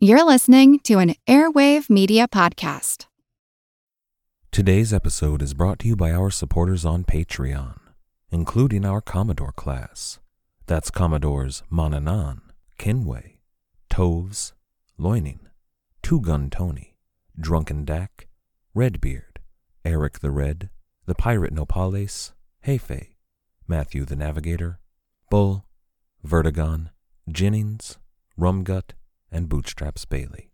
You're listening to an Airwave Media Podcast. Today's episode is brought to you by our supporters on Patreon, including our Commodore class. That's Commodores Monanan, Kinway, Toves, Loining, Two Gun Tony, Drunken Dak, Redbeard, Eric the Red, The Pirate Nopales, Hefe, Matthew the Navigator, Bull, Vertigon, Jennings, Rumgut, and Bootstraps Bailey.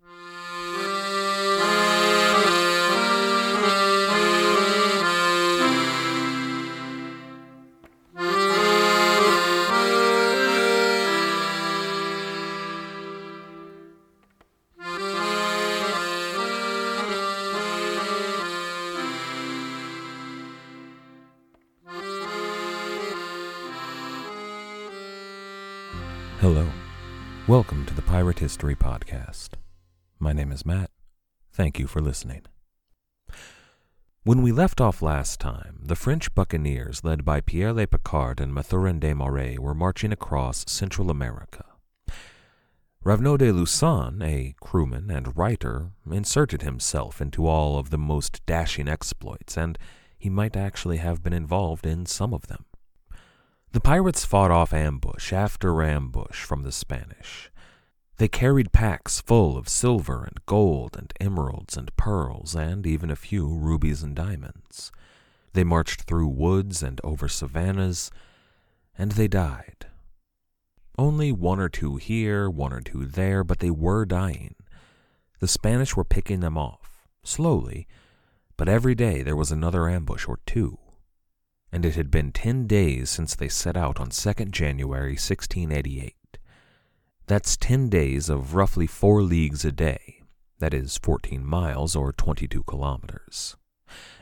Hello. Welcome to the Pirate History Podcast. My name is Matt. Thank you for listening. When we left off last time, the French buccaneers, led by Pierre Le Picard and Mathurin de Marais, were marching across Central America. Raveneau de Lussan, a crewman and writer, inserted himself into all of the most dashing exploits, and he might actually have been involved in some of them. The pirates fought off ambush after ambush from the Spanish. They carried packs full of silver and gold and emeralds and pearls and even a few rubies and diamonds. They marched through woods and over savannas, and they died. Only one or two here, one or two there, but they were dying. The Spanish were picking them off, slowly, but every day there was another ambush or two and it had been ten days since they set out on 2nd January 1688. That's ten days of roughly four leagues a day, that is 14 miles or 22 kilometers.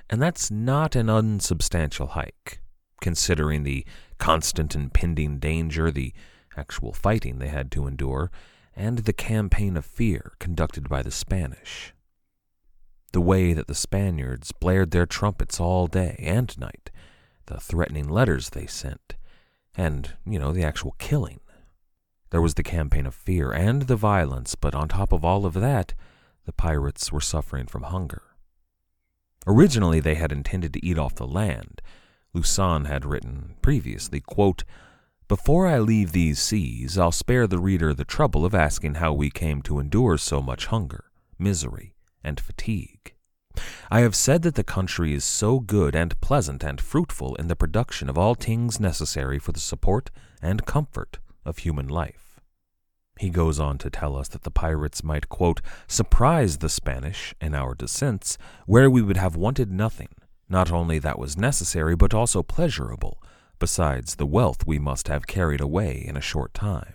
And that's not an unsubstantial hike, considering the constant impending danger, the actual fighting they had to endure, and the campaign of fear conducted by the Spanish. The way that the Spaniards blared their trumpets all day and night the threatening letters they sent, and, you know, the actual killing. There was the campaign of fear and the violence, but on top of all of that, the pirates were suffering from hunger. Originally, they had intended to eat off the land. Lussan had written previously, quote, Before I leave these seas, I'll spare the reader the trouble of asking how we came to endure so much hunger, misery, and fatigue. I have said that the country is so good and pleasant and fruitful in the production of all things necessary for the support and comfort of human life. He goes on to tell us that the pirates might, quote, surprise the Spanish in our descents, where we would have wanted nothing, not only that was necessary, but also pleasurable, besides the wealth we must have carried away in a short time.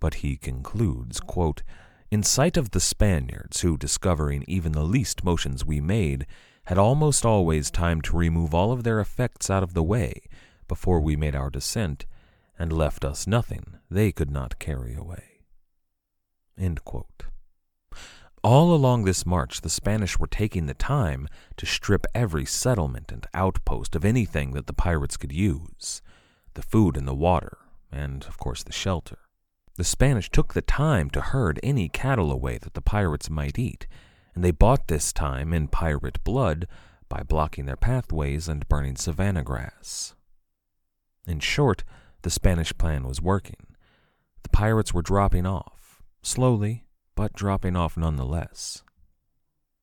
But he concludes, quote, in sight of the Spaniards, who, discovering even the least motions we made, had almost always time to remove all of their effects out of the way before we made our descent, and left us nothing they could not carry away. All along this march, the Spanish were taking the time to strip every settlement and outpost of anything that the pirates could use the food and the water, and, of course, the shelter. The Spanish took the time to herd any cattle away that the pirates might eat, and they bought this time in pirate blood by blocking their pathways and burning savanna grass. In short, the Spanish plan was working. The pirates were dropping off, slowly, but dropping off nonetheless.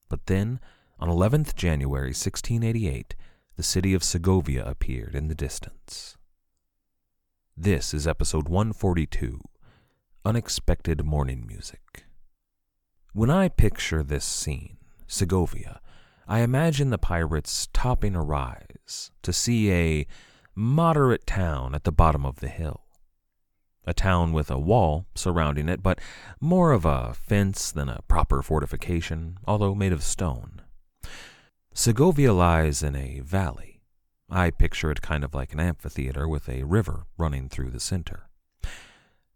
But then, on 11th January 1688, the city of Segovia appeared in the distance. This is episode 142 unexpected morning music. When I picture this scene, Segovia, I imagine the pirates topping a rise to see a moderate town at the bottom of the hill. A town with a wall surrounding it, but more of a fence than a proper fortification, although made of stone. Segovia lies in a valley. I picture it kind of like an amphitheater with a river running through the center.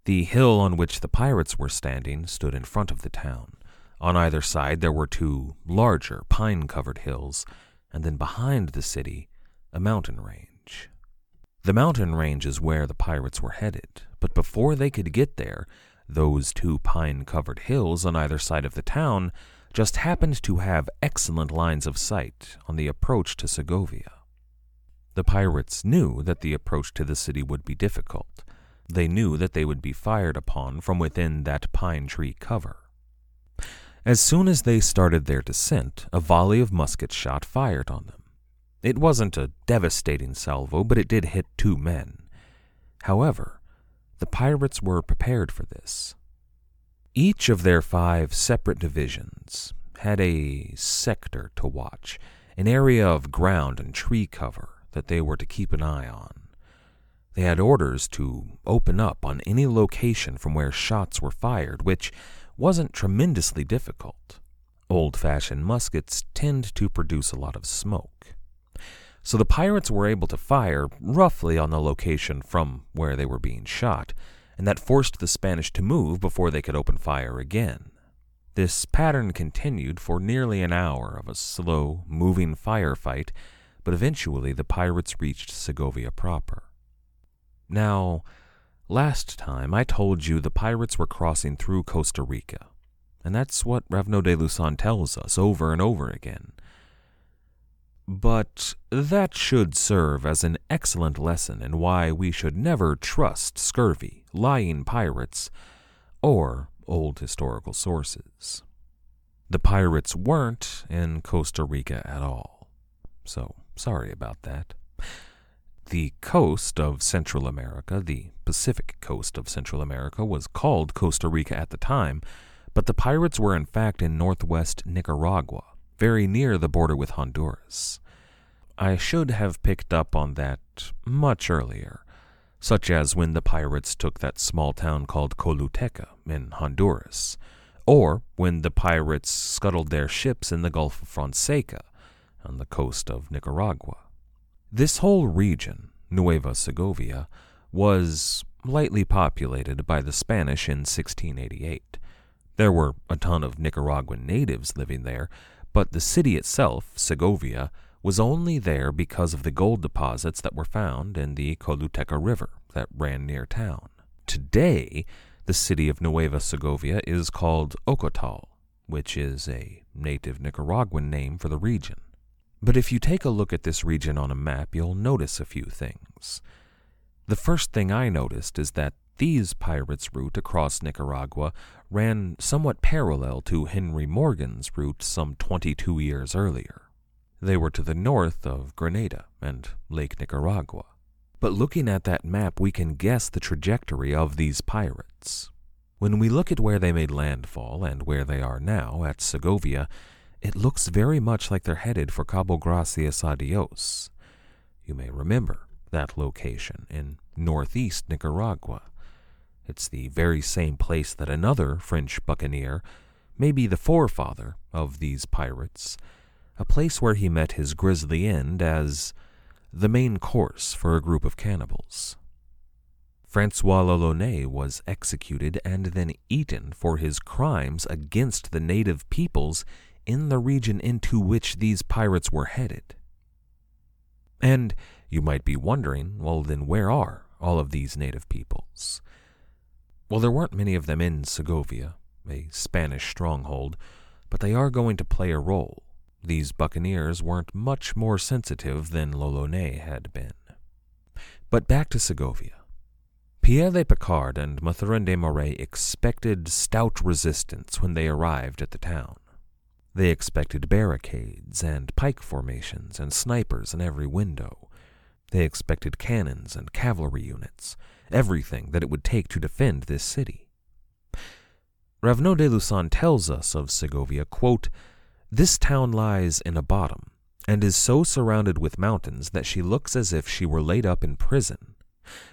The hill on which the pirates were standing stood in front of the town. On either side there were two larger pine covered hills, and then behind the city, a mountain range. The mountain range is where the pirates were headed, but before they could get there, Those two pine covered hills on either side of the town just happened to have excellent lines of sight on the approach to Segovia. The pirates knew that the approach to the city would be difficult. They knew that they would be fired upon from within that pine tree cover. As soon as they started their descent, a volley of musket shot fired on them. It wasn't a devastating salvo, but it did hit two men. However, the pirates were prepared for this. Each of their five separate divisions had a sector to watch, an area of ground and tree cover that they were to keep an eye on. They had orders to open up on any location from where shots were fired, which wasn't tremendously difficult. Old fashioned muskets tend to produce a lot of smoke. So the pirates were able to fire roughly on the location from where they were being shot, and that forced the Spanish to move before they could open fire again. This pattern continued for nearly an hour of a slow, moving firefight, but eventually the pirates reached Segovia proper. Now, last time I told you the pirates were crossing through Costa Rica, and that's what Raveneau de Lussan tells us over and over again. But that should serve as an excellent lesson in why we should never trust scurvy, lying pirates, or old historical sources. The pirates weren't in Costa Rica at all, so sorry about that. The coast of Central America, the Pacific coast of Central America, was called Costa Rica at the time, but the pirates were in fact in northwest Nicaragua, very near the border with Honduras. I should have picked up on that much earlier, such as when the pirates took that small town called Choluteca in Honduras, or when the pirates scuttled their ships in the Gulf of Fonseca on the coast of Nicaragua. This whole region, Nueva Segovia, was lightly populated by the Spanish in 1688. There were a ton of Nicaraguan natives living there, but the city itself, Segovia, was only there because of the gold deposits that were found in the Choluteca River that ran near town. Today, the city of Nueva Segovia is called Ocotal, which is a native Nicaraguan name for the region. But if you take a look at this region on a map, you'll notice a few things. The first thing I noticed is that these pirates' route across Nicaragua ran somewhat parallel to Henry Morgan's route some 22 years earlier. They were to the north of Granada and Lake Nicaragua. But looking at that map, we can guess the trajectory of these pirates. When we look at where they made landfall and where they are now, at Segovia, it looks very much like they're headed for Cabo Gracias a Dios. You may remember that location in northeast Nicaragua. It's the very same place that another French buccaneer, maybe the forefather of these pirates, a place where he met his grisly end as the main course for a group of cannibals. Francois l'Olonnais was executed and then eaten for his crimes against the native peoples in the region into which these pirates were headed. And you might be wondering, well, then where are all of these native peoples? Well, there weren't many of them in Segovia, a Spanish stronghold, but they are going to play a role. These buccaneers weren't much more sensitive than l'Olonnais had been. But back to Segovia. Pierre de Picard and Mathurin de Marais expected stout resistance when they arrived at the town. They expected barricades and pike formations and snipers in every window. They expected cannons and cavalry units, everything that it would take to defend this city. Raveneau de Lussan tells us of Segovia, quote, This town lies in a bottom, and is so surrounded with mountains that she looks as if she were laid up in prison.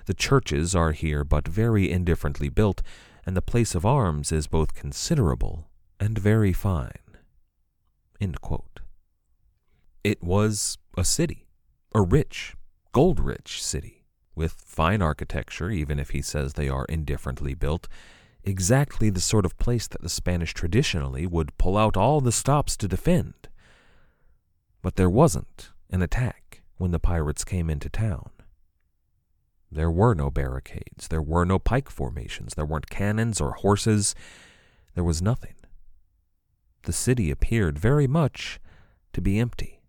The churches are here but very indifferently built, and the place of arms is both considerable and very fine. It was a city, a rich, gold rich city, with fine architecture, even if he says they are indifferently built, exactly the sort of place that the Spanish traditionally would pull out all the stops to defend. But there wasn't an attack when the pirates came into town. There were no barricades, there were no pike formations, there weren't cannons or horses, there was nothing. The city appeared very much to be empty.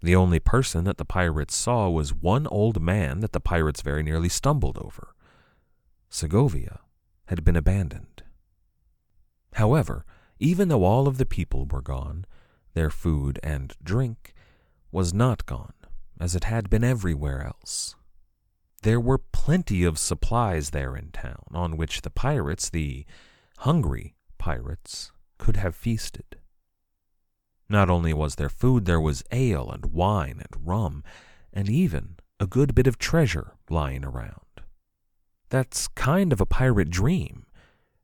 The only person that the pirates saw was one old man that the pirates very nearly stumbled over. Segovia had been abandoned. However, even though all of the people were gone, their food and drink was not gone, as it had been everywhere else. There were plenty of supplies there in town on which the pirates, the hungry pirates, could have feasted. Not only was there food, there was ale and wine and rum, and even a good bit of treasure lying around. That's kind of a pirate dream.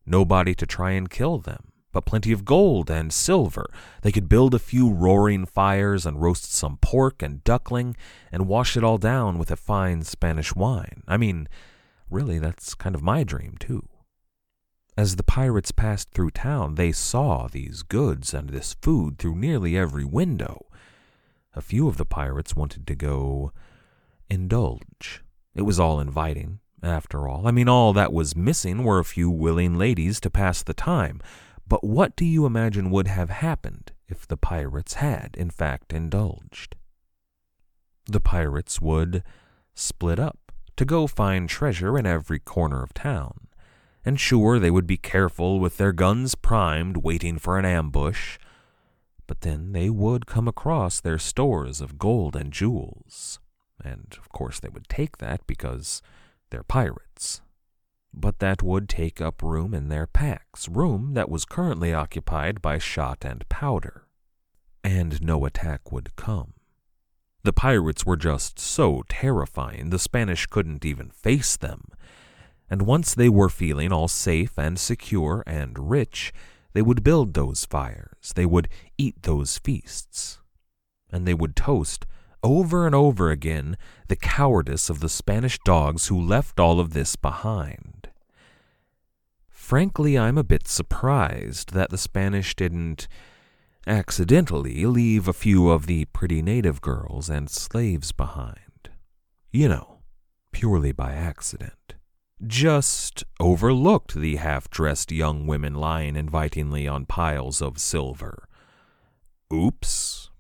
Nobody to try and kill them, but plenty of gold and silver. They could build a few roaring fires and roast some pork and duckling and wash it all down with a fine Spanish wine. I mean, really, that's kind of my dream, too. As the pirates passed through town, they saw these goods and this food through nearly every window. A few of the pirates wanted to go indulge. It was all inviting, after all. I mean, all that was missing were a few willing ladies to pass the time. But what do you imagine would have happened if the pirates had, in fact, indulged? The pirates would split up to go find treasure in every corner of town and sure, they would be careful with their guns primed, waiting for an ambush. But then they would come across their stores of gold and jewels. And of course, they would take that because they're pirates. But that would take up room in their packs, room that was currently occupied by shot and powder. And no attack would come. The pirates were just so terrifying, the Spanish couldn't even face them and once they were feeling all safe and secure and rich, they would build those fires, they would eat those feasts, and they would toast over and over again the cowardice of the Spanish dogs who left all of this behind. Frankly, I'm a bit surprised that the Spanish didn't accidentally leave a few of the pretty native girls and slaves behind. You know, purely by accident just overlooked the half dressed young women lying invitingly on piles of silver. Oops.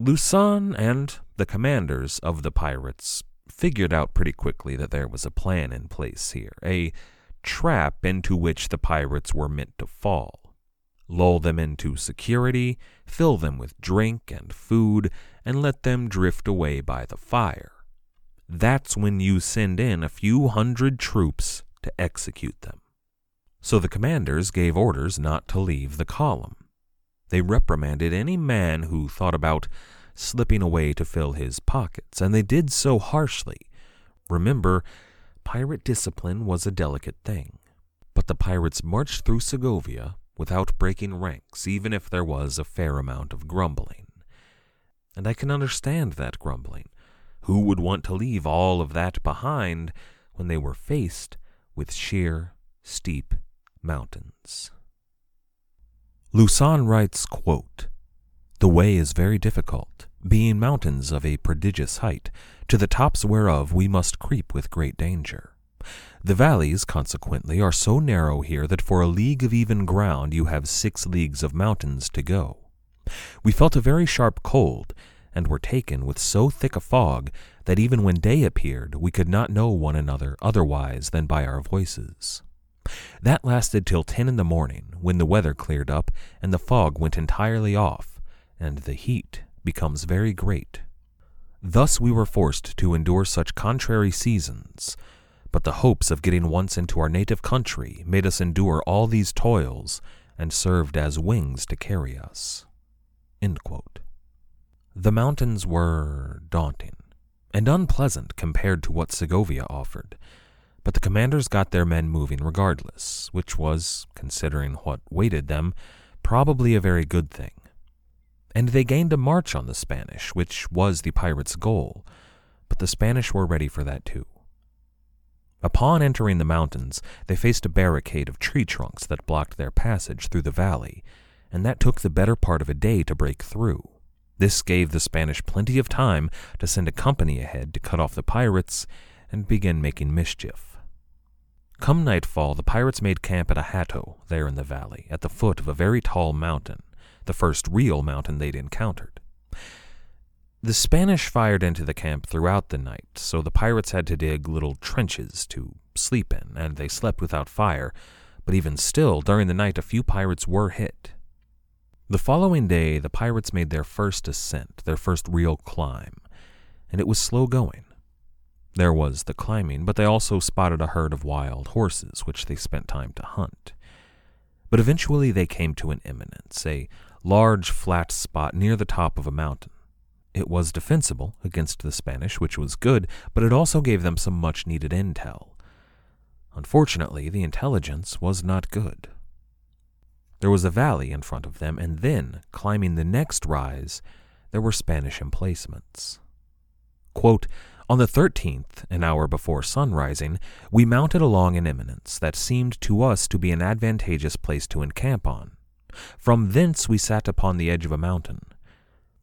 Lussan and the commanders of the pirates figured out pretty quickly that there was a plan in place here, a trap into which the pirates were meant to fall. Lull them into security, fill them with drink and food, and let them drift away by the fire that's when you send in a few hundred troops to execute them. So the commanders gave orders not to leave the column. They reprimanded any man who thought about slipping away to fill his pockets, and they did so harshly. Remember, pirate discipline was a delicate thing. But the pirates marched through Segovia without breaking ranks, even if there was a fair amount of grumbling. And I can understand that grumbling. Who would want to leave all of that behind when they were faced with sheer, steep mountains? Lussan writes, quote, The way is very difficult, being mountains of a prodigious height, to the tops whereof we must creep with great danger. The valleys, consequently, are so narrow here that for a league of even ground you have six leagues of mountains to go. We felt a very sharp cold, and were taken with so thick a fog that even when day appeared we could not know one another otherwise than by our voices. That lasted till ten in the morning, when the weather cleared up and the fog went entirely off, and the heat becomes very great. Thus we were forced to endure such contrary seasons, but the hopes of getting once into our native country made us endure all these toils and served as wings to carry us. The mountains were daunting and unpleasant compared to what Segovia offered, but the commanders got their men moving regardless, which was, considering what waited them, probably a very good thing. And they gained a march on the Spanish, which was the pirates' goal, but the Spanish were ready for that too. Upon entering the mountains, they faced a barricade of tree trunks that blocked their passage through the valley, and that took the better part of a day to break through. This gave the Spanish plenty of time to send a company ahead to cut off the pirates and begin making mischief. Come nightfall, the pirates made camp at a hato there in the valley, at the foot of a very tall mountain, the first real mountain they'd encountered. The Spanish fired into the camp throughout the night, so the pirates had to dig little trenches to sleep in, and they slept without fire, but even still, during the night, a few pirates were hit. The following day, the pirates made their first ascent, their first real climb, and it was slow going. There was the climbing, but they also spotted a herd of wild horses, which they spent time to hunt. But eventually they came to an eminence, a large flat spot near the top of a mountain. It was defensible against the Spanish, which was good, but it also gave them some much needed intel. Unfortunately, the intelligence was not good. There was a valley in front of them, and then, climbing the next rise, there were Spanish emplacements. Quote, on the thirteenth, an hour before sun rising, we mounted along an eminence that seemed to us to be an advantageous place to encamp on. From thence we sat upon the edge of a mountain.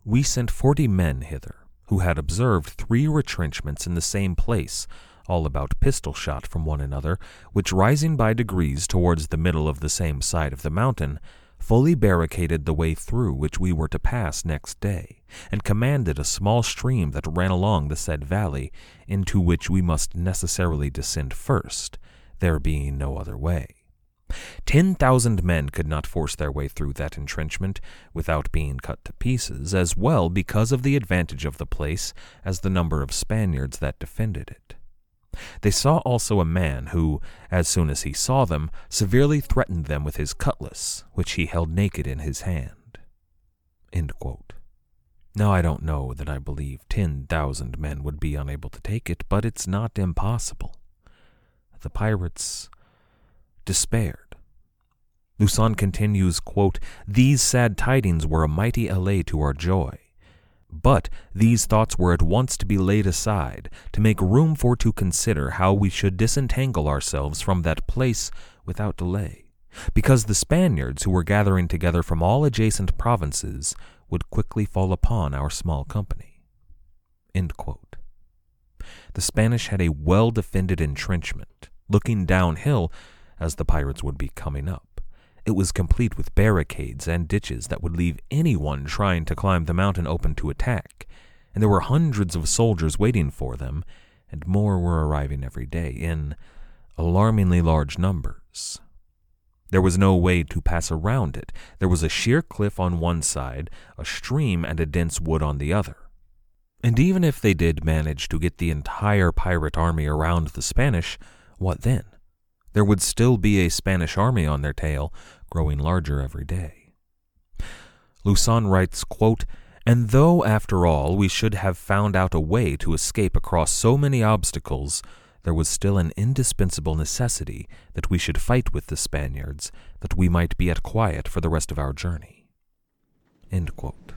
We sent forty men hither, who had observed three retrenchments in the same place, all about pistol shot from one another, which rising by degrees towards the middle of the same side of the mountain, fully barricaded the way through which we were to pass next day, and commanded a small stream that ran along the said valley, into which we must necessarily descend first, there being no other way. Ten thousand men could not force their way through that entrenchment without being cut to pieces, as well because of the advantage of the place as the number of Spaniards that defended it. They saw also a man who, as soon as he saw them, severely threatened them with his cutlass, which he held naked in his hand. Now, I don't know that I believe ten thousand men would be unable to take it, but it's not impossible. The pirates despaired. Lussan continues, quote, These sad tidings were a mighty allay to our joy. But these thoughts were at once to be laid aside, to make room for to consider how we should disentangle ourselves from that place without delay, because the Spaniards who were gathering together from all adjacent provinces would quickly fall upon our small company. The Spanish had a well defended entrenchment, looking downhill as the pirates would be coming up. It was complete with barricades and ditches that would leave anyone trying to climb the mountain open to attack, and there were hundreds of soldiers waiting for them, and more were arriving every day in alarmingly large numbers. There was no way to pass around it. There was a sheer cliff on one side, a stream, and a dense wood on the other. And even if they did manage to get the entire pirate army around the Spanish, what then? There would still be a Spanish army on their tail, growing larger every day. Lussan writes, quote, And though, after all, we should have found out a way to escape across so many obstacles, there was still an indispensable necessity that we should fight with the Spaniards, that we might be at quiet for the rest of our journey. End quote.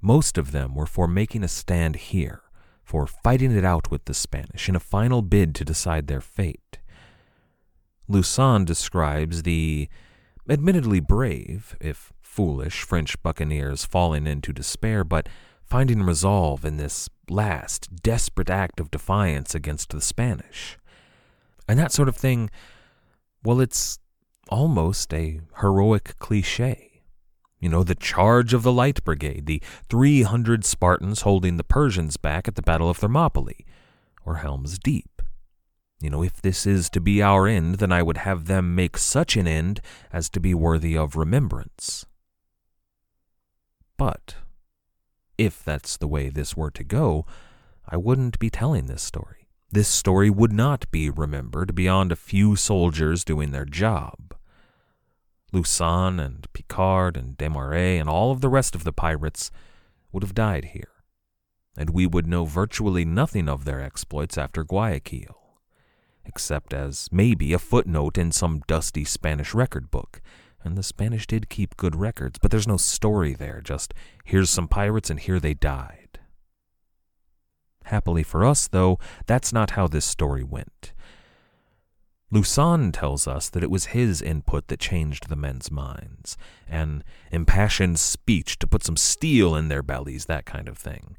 most of them were for making a stand here, for fighting it out with the Spanish in a final bid to decide their fate. Lussan describes the admittedly brave, if foolish, French buccaneers falling into despair, but finding resolve in this last desperate act of defiance against the Spanish. And that sort of thing, well, it's almost a heroic cliche. You know, the charge of the Light Brigade, the 300 Spartans holding the Persians back at the Battle of Thermopylae, or Helm's Deep. You know, if this is to be our end, then I would have them make such an end as to be worthy of remembrance. But if that's the way this were to go, I wouldn't be telling this story. This story would not be remembered beyond a few soldiers doing their job. Lussan and Picard and Desmarais and all of the rest of the pirates would have died here, and we would know virtually nothing of their exploits after Guayaquil, except as maybe a footnote in some dusty Spanish record book. And the Spanish did keep good records, but there's no story there, just here's some pirates and here they died. Happily for us, though, that's not how this story went. Lussan tells us that it was his input that changed the men's minds, an impassioned speech to put some steel in their bellies, that kind of thing.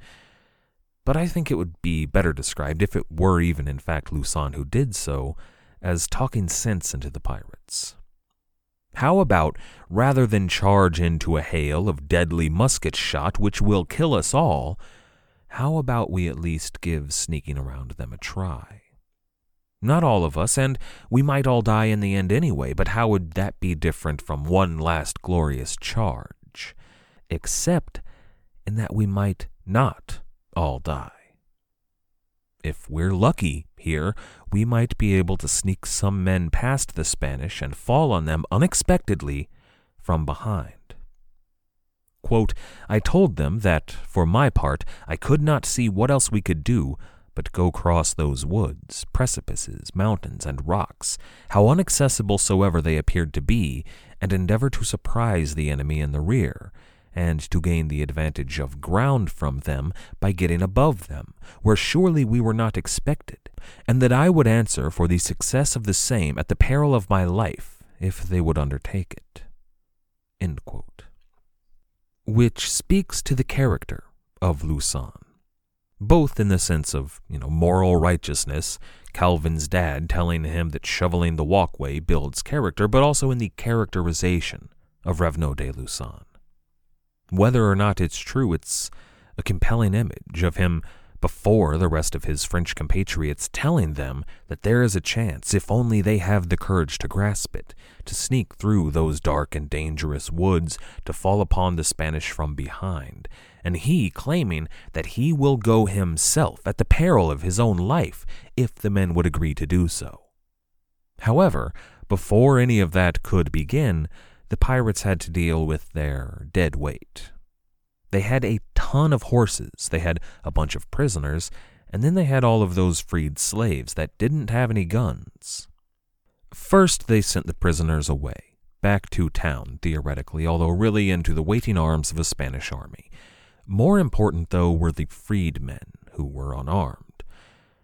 But I think it would be better described, if it were even in fact Lussan who did so, as talking sense into the pirates. How about, rather than charge into a hail of deadly musket shot which will kill us all, how about we at least give sneaking around them a try? Not all of us, and we might all die in the end anyway, but how would that be different from one last glorious charge? Except in that we might not all die. If we're lucky here, we might be able to sneak some men past the Spanish and fall on them unexpectedly from behind. Quote, I told them that, for my part, I could not see what else we could do but go cross those woods, precipices, mountains, and rocks, how inaccessible soever they appeared to be, and endeavor to surprise the enemy in the rear, and to gain the advantage of ground from them by getting above them, where surely we were not expected, and that I would answer for the success of the same at the peril of my life, if they would undertake it. Which speaks to the character of Lussan both in the sense of, you know, moral righteousness, Calvin's dad telling him that shoveling the walkway builds character, but also in the characterization of Raveneau de Lussan. Whether or not it's true, it's a compelling image of him before the rest of his French compatriots, telling them that there is a chance, if only they have the courage to grasp it, to sneak through those dark and dangerous woods, to fall upon the Spanish from behind, and he claiming that he will go himself at the peril of his own life if the men would agree to do so. However, before any of that could begin, the pirates had to deal with their dead weight. They had a ton of horses, they had a bunch of prisoners, and then they had all of those freed slaves that didn't have any guns. First, they sent the prisoners away, back to town, theoretically, although really into the waiting arms of a Spanish army. More important, though, were the freedmen, who were unarmed.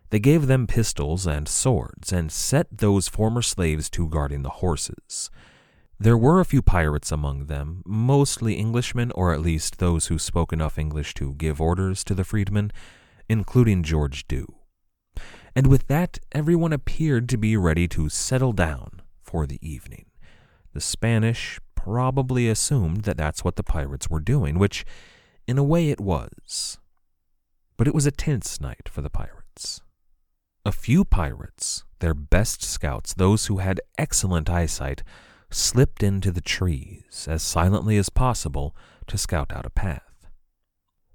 They gave them pistols and swords, and set those former slaves to guarding the horses. There were a few pirates among them, mostly Englishmen, or at least those who spoke enough English to give orders to the freedmen, including George Dew. And with that, everyone appeared to be ready to settle down for the evening. The Spanish probably assumed that that's what the pirates were doing, which in a way, it was. But it was a tense night for the pirates. A few pirates, their best scouts, those who had excellent eyesight, slipped into the trees as silently as possible to scout out a path.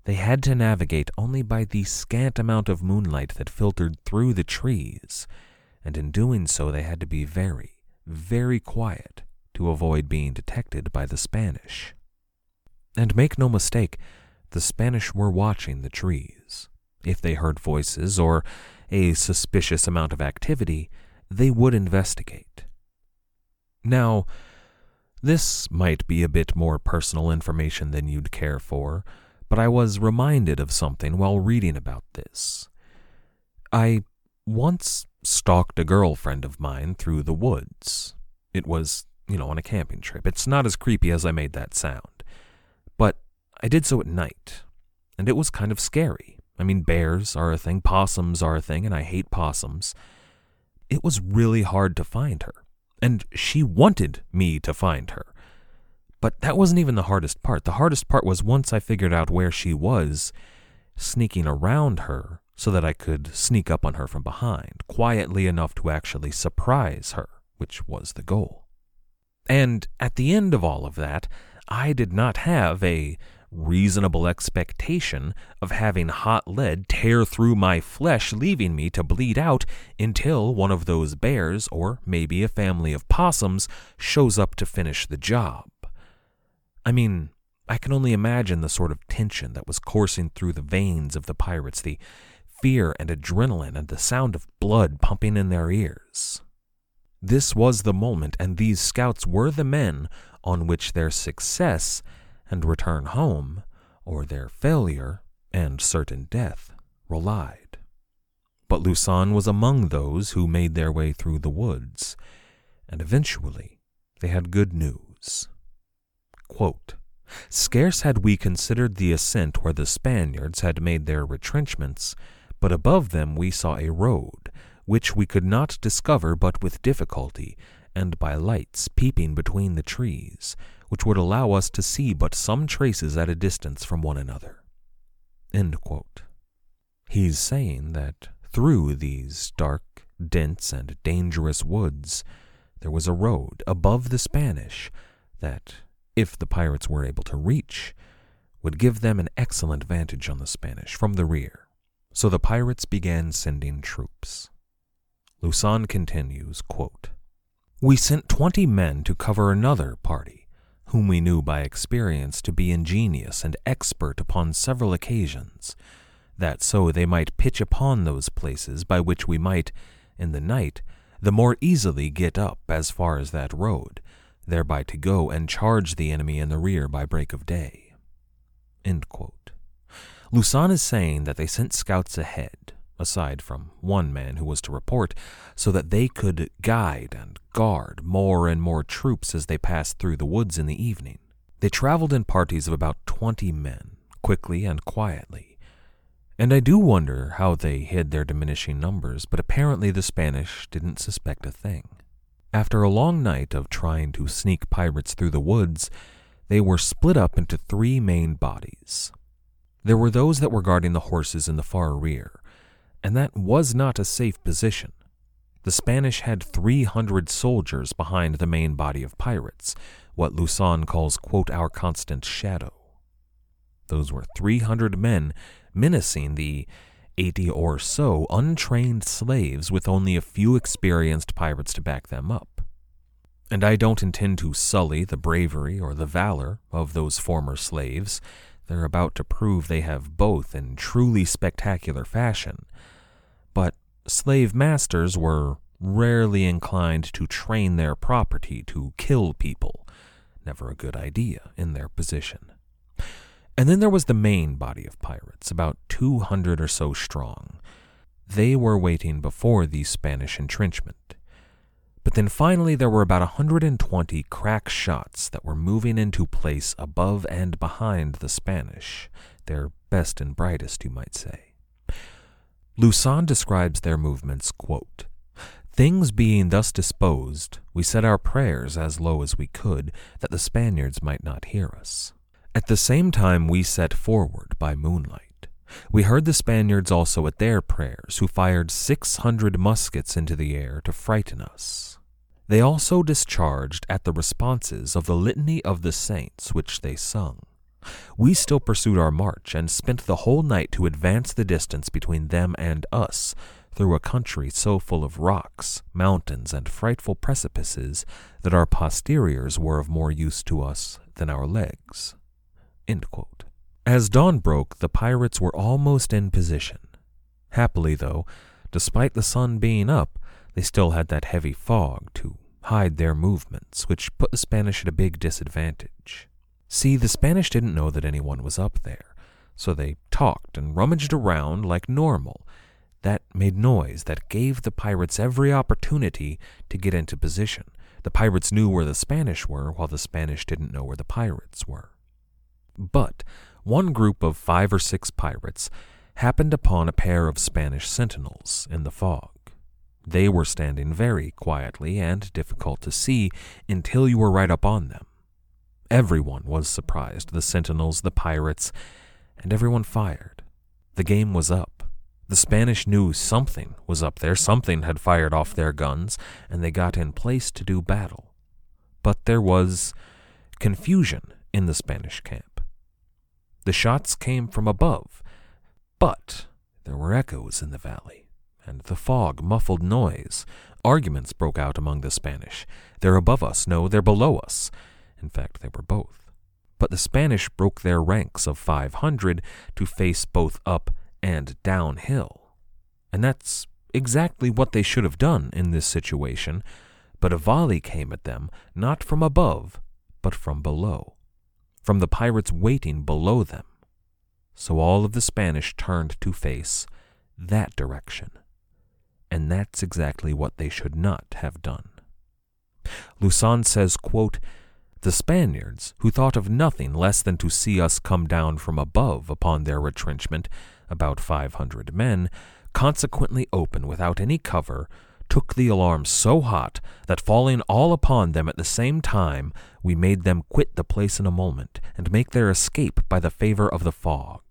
They had to navigate only by the scant amount of moonlight that filtered through the trees, and in doing so they had to be very, very quiet to avoid being detected by the Spanish. And make no mistake, the Spanish were watching the trees. If they heard voices or a suspicious amount of activity, they would investigate. Now, this might be a bit more personal information than you'd care for, but I was reminded of something while reading about this. I once stalked a girlfriend of mine through the woods. It was, you know, on a camping trip. It's not as creepy as I made that sound. But I did so at night, and it was kind of scary. I mean, bears are a thing, possums are a thing, and I hate possums. It was really hard to find her, and she wanted me to find her. But that wasn't even the hardest part. The hardest part was once I figured out where she was, sneaking around her so that I could sneak up on her from behind, quietly enough to actually surprise her, which was the goal. And at the end of all of that, I did not have a reasonable expectation of having hot lead tear through my flesh, leaving me to bleed out until one of those bears, or maybe a family of possums, shows up to finish the job. I mean, I can only imagine the sort of tension that was coursing through the veins of the pirates, the fear and adrenaline, and the sound of blood pumping in their ears. This was the moment, and these scouts were the men on which their success and return home, or their failure and certain death, relied. But Lussan was among those who made their way through the woods, and eventually they had good news. Quote, Scarce had we considered the ascent where the Spaniards had made their retrenchments, but above them we saw a road, which we could not discover but with difficulty, and by lights peeping between the trees, which would allow us to see but some traces at a distance from one another. He's saying that through these dark, dense, and dangerous woods there was a road above the Spanish that, if the pirates were able to reach, would give them an excellent vantage on the Spanish from the rear. So the pirates began sending troops. Lussan continues, quote, We sent twenty men to cover another party, whom we knew by experience to be ingenious and expert upon several occasions, that so they might pitch upon those places by which we might, in the night, the more easily get up as far as that road, thereby to go and charge the enemy in the rear by break of day. Lussan is saying that they sent scouts ahead, aside from one man who was to report, so that they could guide and guard more and more troops as they passed through the woods in the evening. They traveled in parties of about twenty men, quickly and quietly. And I do wonder how they hid their diminishing numbers, but apparently the Spanish didn't suspect a thing. After a long night of trying to sneak pirates through the woods, they were split up into three main bodies. There were those that were guarding the horses in the far rear, and that was not a safe position. The Spanish had 300 soldiers behind the main body of pirates, what Lussan calls, quote, our constant shadow. Those were 300 men menacing the 80 or so untrained slaves with only a few experienced pirates to back them up. And I don't intend to sully the bravery or the valor of those former slaves. They're about to prove they have both in truly spectacular fashion. But slave masters were rarely inclined to train their property to kill people. Never a good idea in their position. And then there was the main body of pirates, about 200 or so strong. They were waiting before the Spanish entrenchment. But then finally there were about 120 crack shots that were moving into place above and behind the Spanish, their best and brightest, you might say. Lussan describes their movements, quote, Things being thus disposed, we said our prayers as low as we could, that the Spaniards might not hear us. At the same time we set forward by moonlight. We heard the Spaniards also at their prayers, who fired six hundred muskets into the air to frighten us. They also discharged at the responses of the litany of the saints which they sung. We still pursued our march and spent the whole night to advance the distance between them and us through a country so full of rocks, mountains, and frightful precipices that our posteriors were of more use to us than our legs. As dawn broke, the pirates were almost in position. Happily, though, despite the sun being up, they still had that heavy fog to hide their movements, which put the Spanish at a big disadvantage. See, the Spanish didn't know that anyone was up there, so they talked and rummaged around like normal. That made noise that gave the pirates every opportunity to get into position. The pirates knew where the Spanish were, while the Spanish didn't know where the pirates were. But one group of five or six pirates happened upon a pair of Spanish sentinels in the fog. They were standing very quietly and difficult to see until you were right up on them. Everyone was surprised the sentinels, the pirates, and everyone fired. The game was up. The Spanish knew something was up there, something had fired off their guns, and they got in place to do battle. But there was confusion in the Spanish camp. The shots came from above, but there were echoes in the valley, and the fog muffled noise. Arguments broke out among the Spanish. They're above us. No, they're below us. In fact, they were both. But the Spanish broke their ranks of 500 to face both up and downhill. And that's exactly what they should have done in this situation, but a volley came at them not from above, but from below, from the pirates waiting below them. So all of the Spanish turned to face that direction. And that's exactly what they should not have done. Lussan says, quote, the Spaniards, who thought of nothing less than to see us come down from above upon their retrenchment, about five hundred men, consequently open without any cover, took the alarm so hot that falling all upon them at the same time, we made them quit the place in a moment, and make their escape by the favor of the fog.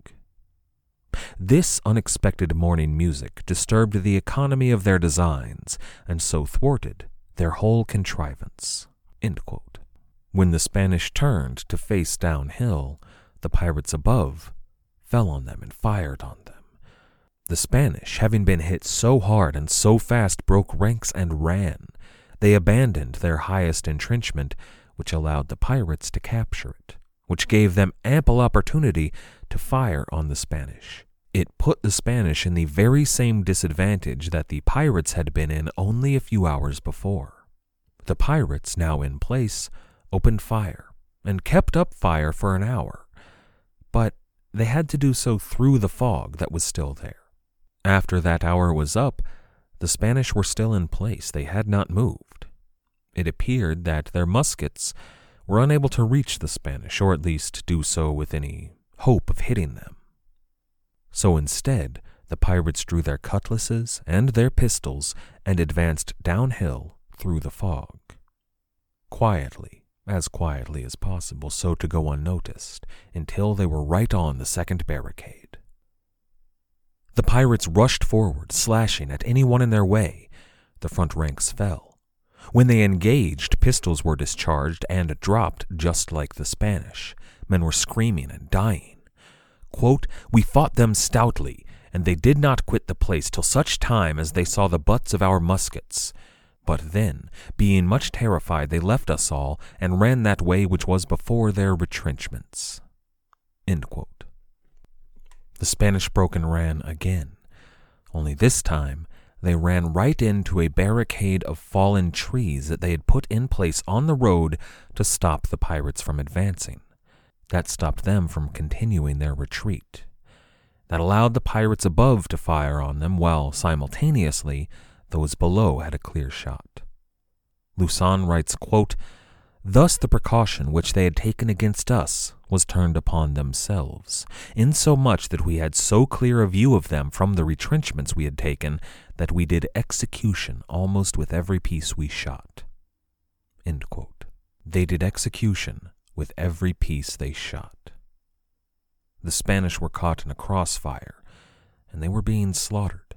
This unexpected morning music disturbed the economy of their designs, and so thwarted their whole contrivance. When the Spanish turned to face downhill, the pirates above fell on them and fired on them. The Spanish, having been hit so hard and so fast, broke ranks and ran. They abandoned their highest entrenchment, which allowed the pirates to capture it, which gave them ample opportunity to fire on the Spanish. It put the Spanish in the very same disadvantage that the pirates had been in only a few hours before. The pirates, now in place, opened fire and kept up fire for an hour, but they had to do so through the fog that was still there. After that hour was up, the Spanish were still in place. They had not moved. It appeared that their muskets were unable to reach the Spanish, or at least do so with any hope of hitting them. So instead, the pirates drew their cutlasses and their pistols and advanced downhill through the fog. Quietly, as quietly as possible so to go unnoticed until they were right on the second barricade. The pirates rushed forward, slashing at anyone in their way. The front ranks fell. When they engaged, pistols were discharged and dropped just like the Spanish. Men were screaming and dying. Quote, we fought them stoutly, and they did not quit the place till such time as they saw the butts of our muskets. But then, being much terrified, they left us all and ran that way which was before their retrenchments. The Spanish broke and ran again, only this time they ran right into a barricade of fallen trees that they had put in place on the road to stop the pirates from advancing. That stopped them from continuing their retreat. That allowed the pirates above to fire on them, while simultaneously those below had a clear shot. Lussan writes, quote, Thus the precaution which they had taken against us was turned upon themselves, insomuch that we had so clear a view of them from the retrenchments we had taken that we did execution almost with every piece we shot. They did execution with every piece they shot. The Spanish were caught in a crossfire, and they were being slaughtered.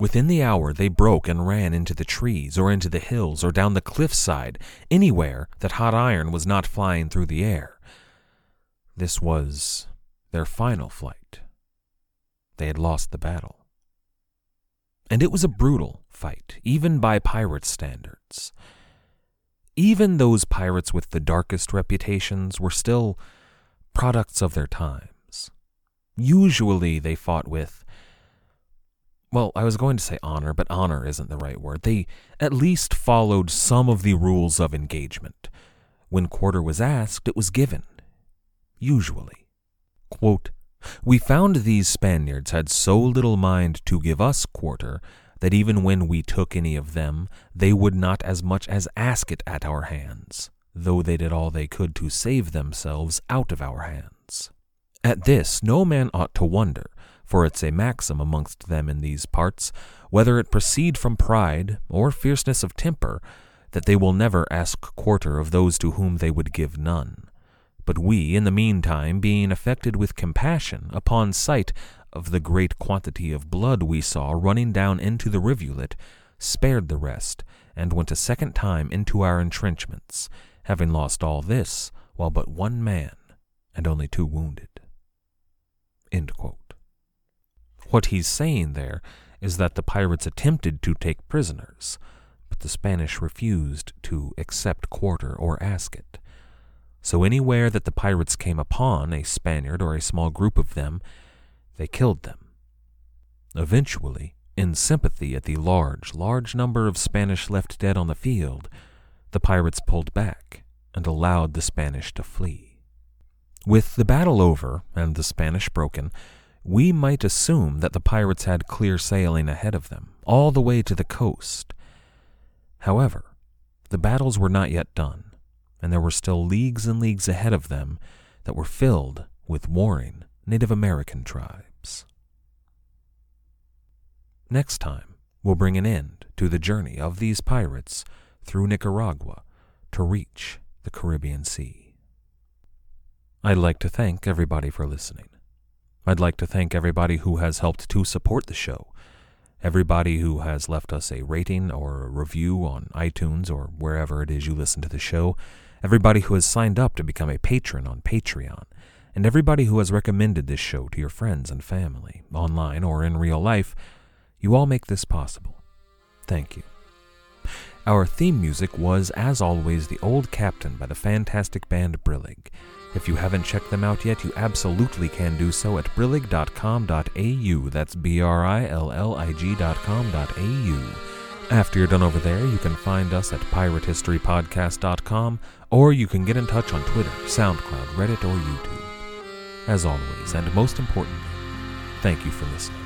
Within the hour, they broke and ran into the trees, or into the hills, or down the cliffside, anywhere that hot iron was not flying through the air. This was their final flight. They had lost the battle. And it was a brutal fight, even by pirate standards. Even those pirates with the darkest reputations were still products of their times. Usually they fought with well, I was going to say honor, but honor isn't the right word. They at least followed some of the rules of engagement. When quarter was asked, it was given. Usually. Quote, we found these Spaniards had so little mind to give us quarter that even when we took any of them, they would not as much as ask it at our hands, though they did all they could to save themselves out of our hands. At this no man ought to wonder, for it's a maxim amongst them in these parts, whether it proceed from pride or fierceness of temper, that they will never ask quarter of those to whom they would give none. But we, in the meantime, being affected with compassion upon sight of the great quantity of blood we saw running down into the rivulet, spared the rest, and went a second time into our entrenchments, having lost all this, while but one man and only two wounded. What he's saying there is that the pirates attempted to take prisoners, but the Spanish refused to accept quarter or ask it. So anywhere that the pirates came upon a Spaniard or a small group of them, they killed them. Eventually, in sympathy at the large, large number of Spanish left dead on the field, the pirates pulled back and allowed the Spanish to flee. With the battle over and the Spanish broken, we might assume that the pirates had clear sailing ahead of them, all the way to the coast. However, the battles were not yet done, and there were still leagues and leagues ahead of them that were filled with warring Native American tribes. Next time, we'll bring an end to the journey of these pirates through Nicaragua to reach the Caribbean Sea. I'd like to thank everybody for listening. I'd like to thank everybody who has helped to support the show. Everybody who has left us a rating or a review on iTunes or wherever it is you listen to the show. Everybody who has signed up to become a patron on Patreon. And everybody who has recommended this show to your friends and family, online or in real life. You all make this possible. Thank you. Our theme music was, as always, The Old Captain by the fantastic band Brillig. If you haven't checked them out yet, you absolutely can do so at brillig.com.au. That's B R I L L I G.com.au. After you're done over there, you can find us at piratehistorypodcast.com or you can get in touch on Twitter, SoundCloud, Reddit, or YouTube. As always, and most importantly, thank you for listening.